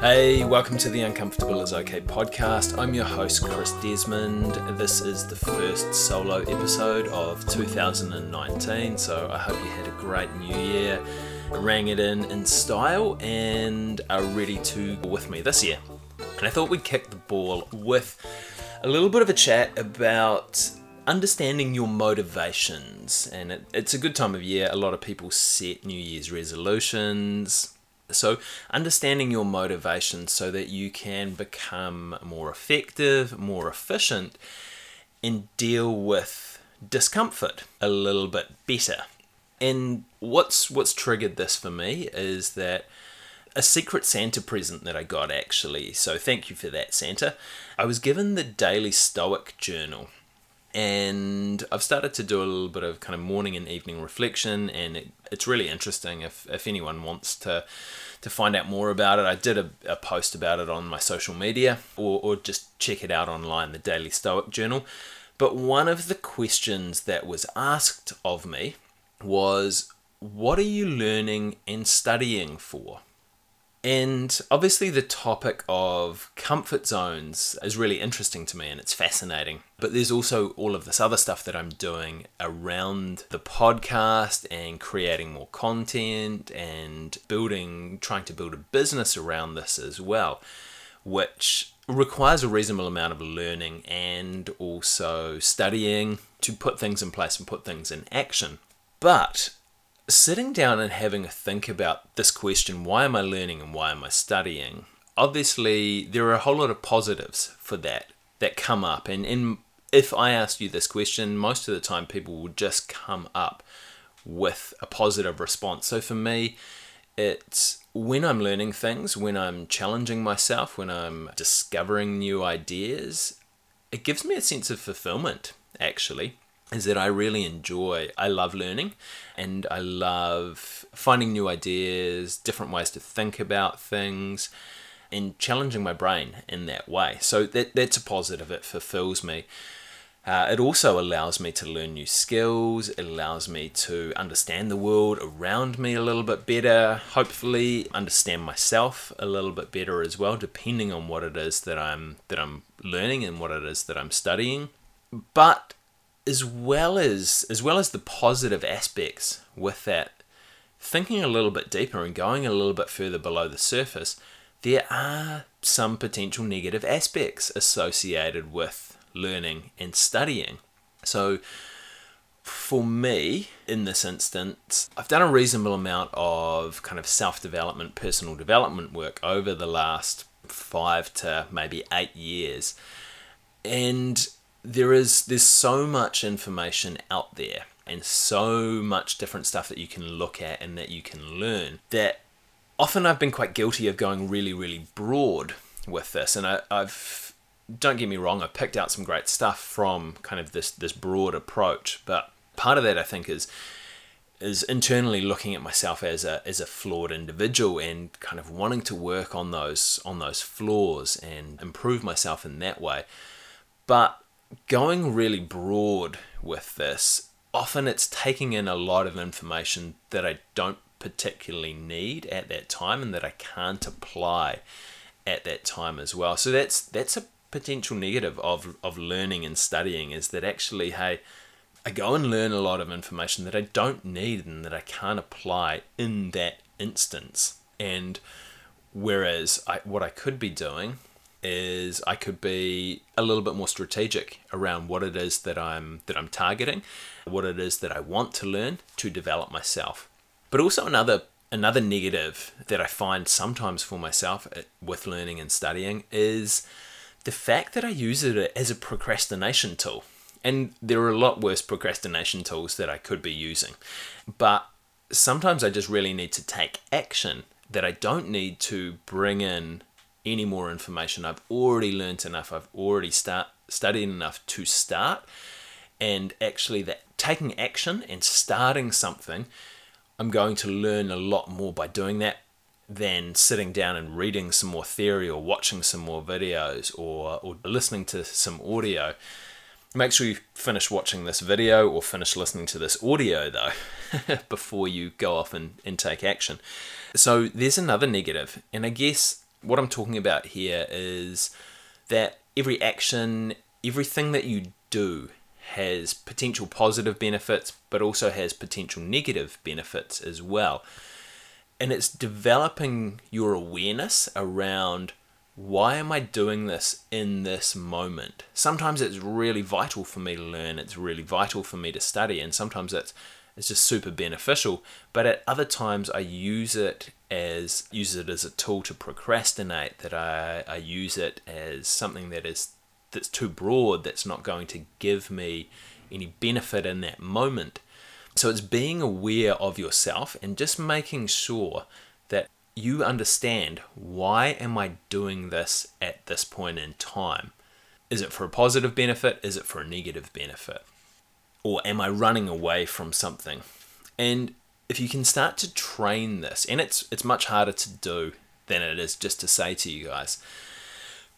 Hey, welcome to the Uncomfortable is Okay podcast. I'm your host, Chris Desmond. This is the first solo episode of 2019, so I hope you had a great new year, rang it in in style, and are ready to go with me this year. And I thought we'd kick the ball with a little bit of a chat about understanding your motivations. And it, it's a good time of year. A lot of people set New Year's resolutions so, understanding your motivations so that you can become more effective, more efficient, and deal with discomfort a little bit better. And what's what's triggered this for me is that a secret Santa present that I got actually. So thank you for that, Santa. I was given the Daily Stoic Journal and I've started to do a little bit of kind of morning and evening reflection, and it, it's really interesting. If if anyone wants to to find out more about it, I did a, a post about it on my social media, or or just check it out online, the Daily Stoic Journal. But one of the questions that was asked of me was, "What are you learning and studying for?" And obviously, the topic of comfort zones is really interesting to me and it's fascinating. But there's also all of this other stuff that I'm doing around the podcast and creating more content and building, trying to build a business around this as well, which requires a reasonable amount of learning and also studying to put things in place and put things in action. But sitting down and having a think about this question why am I learning and why am I studying? Obviously, there are a whole lot of positives for that that come up. And, and if I asked you this question, most of the time people will just come up with a positive response. So for me, it's when I'm learning things, when I'm challenging myself, when I'm discovering new ideas, it gives me a sense of fulfillment, actually is that I really enjoy, I love learning and I love finding new ideas, different ways to think about things, and challenging my brain in that way. So that, that's a positive, it fulfills me. Uh, it also allows me to learn new skills. It allows me to understand the world around me a little bit better. Hopefully, understand myself a little bit better as well, depending on what it is that I'm that I'm learning and what it is that I'm studying. But as well as as well as the positive aspects with that thinking a little bit deeper and going a little bit further below the surface there are some potential negative aspects associated with learning and studying. So for me in this instance i've done a reasonable amount of kind of self-development personal development work over the last 5 to maybe 8 years. And there is there's so much information out there and so much different stuff that you can look at and that you can learn that often I've been quite guilty of going really really broad with this. And I, I've don't get me wrong I've picked out some great stuff from kind of this this broad approach. But part of that I think is is internally looking at myself as a as a flawed individual and kind of wanting to work on those on those flaws and improve myself in that way. But going really broad with this, often it's taking in a lot of information that I don't particularly need at that time and that I can't apply at that time as well. So that's that's a potential negative of of learning and studying is that actually hey I go and learn a lot of information that I don't need and that I can't apply in that instance. And whereas I, what I could be doing is I could be a little bit more strategic around what it is that I'm that I'm targeting, what it is that I want to learn to develop myself. But also another another negative that I find sometimes for myself uh, with learning and studying is the fact that I use it as a procrastination tool. And there are a lot worse procrastination tools that I could be using. But sometimes I just really need to take action that I don't need to bring in any more information. I've already learned enough. I've already start studied enough to start, and actually that taking action and starting something, I'm going to learn a lot more by doing that than sitting down and reading some more theory or watching some more videos or, or listening to some audio. Make sure you finish watching this video or finish listening to this audio though before you go off and, and take action. So there's another negative, and I guess What I'm talking about here is that every action, everything that you do has potential positive benefits, but also has potential negative benefits as well. And it's developing your awareness around why am I doing this in this moment? Sometimes it's really vital for me to learn, it's really vital for me to study, and sometimes it's it's just super beneficial. But at other times I use it as use it as a tool to procrastinate, that I, I use it as something that is that's too broad, that's not going to give me any benefit in that moment. So it's being aware of yourself and just making sure that you understand why am I doing this at this point in time? Is it for a positive benefit? Is it for a negative benefit? Or am I running away from something? And if you can start to train this, and it's it's much harder to do than it is just to say to you guys.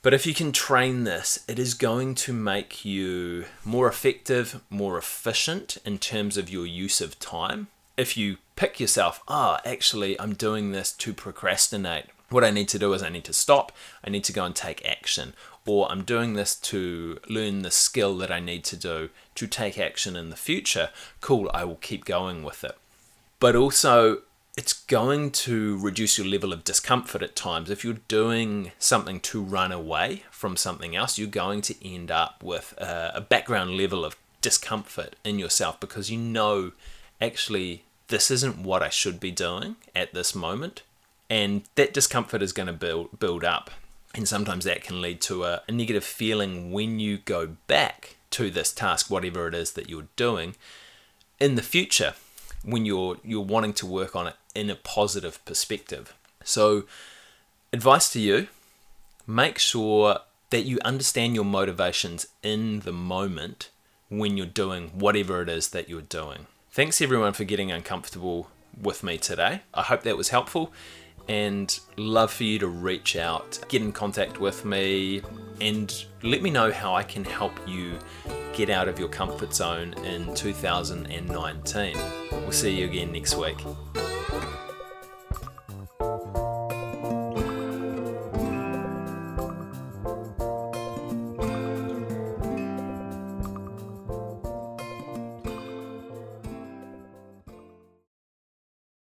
But if you can train this, it is going to make you more effective, more efficient in terms of your use of time. If you pick yourself, ah, oh, actually, I'm doing this to procrastinate. What I need to do is I need to stop, I need to go and take action, or I'm doing this to learn the skill that I need to do to take action in the future. Cool, I will keep going with it. But also, it's going to reduce your level of discomfort at times. If you're doing something to run away from something else, you're going to end up with a, background level of discomfort in yourself because you know actually this isn't what I should be doing at this moment. And that discomfort is going to build build up. And sometimes that can lead to a, a negative feeling when you go back to this task, whatever it is that you're doing, in the future when you're you're wanting to work on it in a positive perspective. So, advice to you make sure that you understand your motivations in the moment when you're doing whatever it is that you're doing. Thanks everyone for getting uncomfortable with me today. I hope that was helpful and love for you to reach out, get in contact with me, and let me know how I can help you get out of your comfort zone in 2019. We'll see you again next week.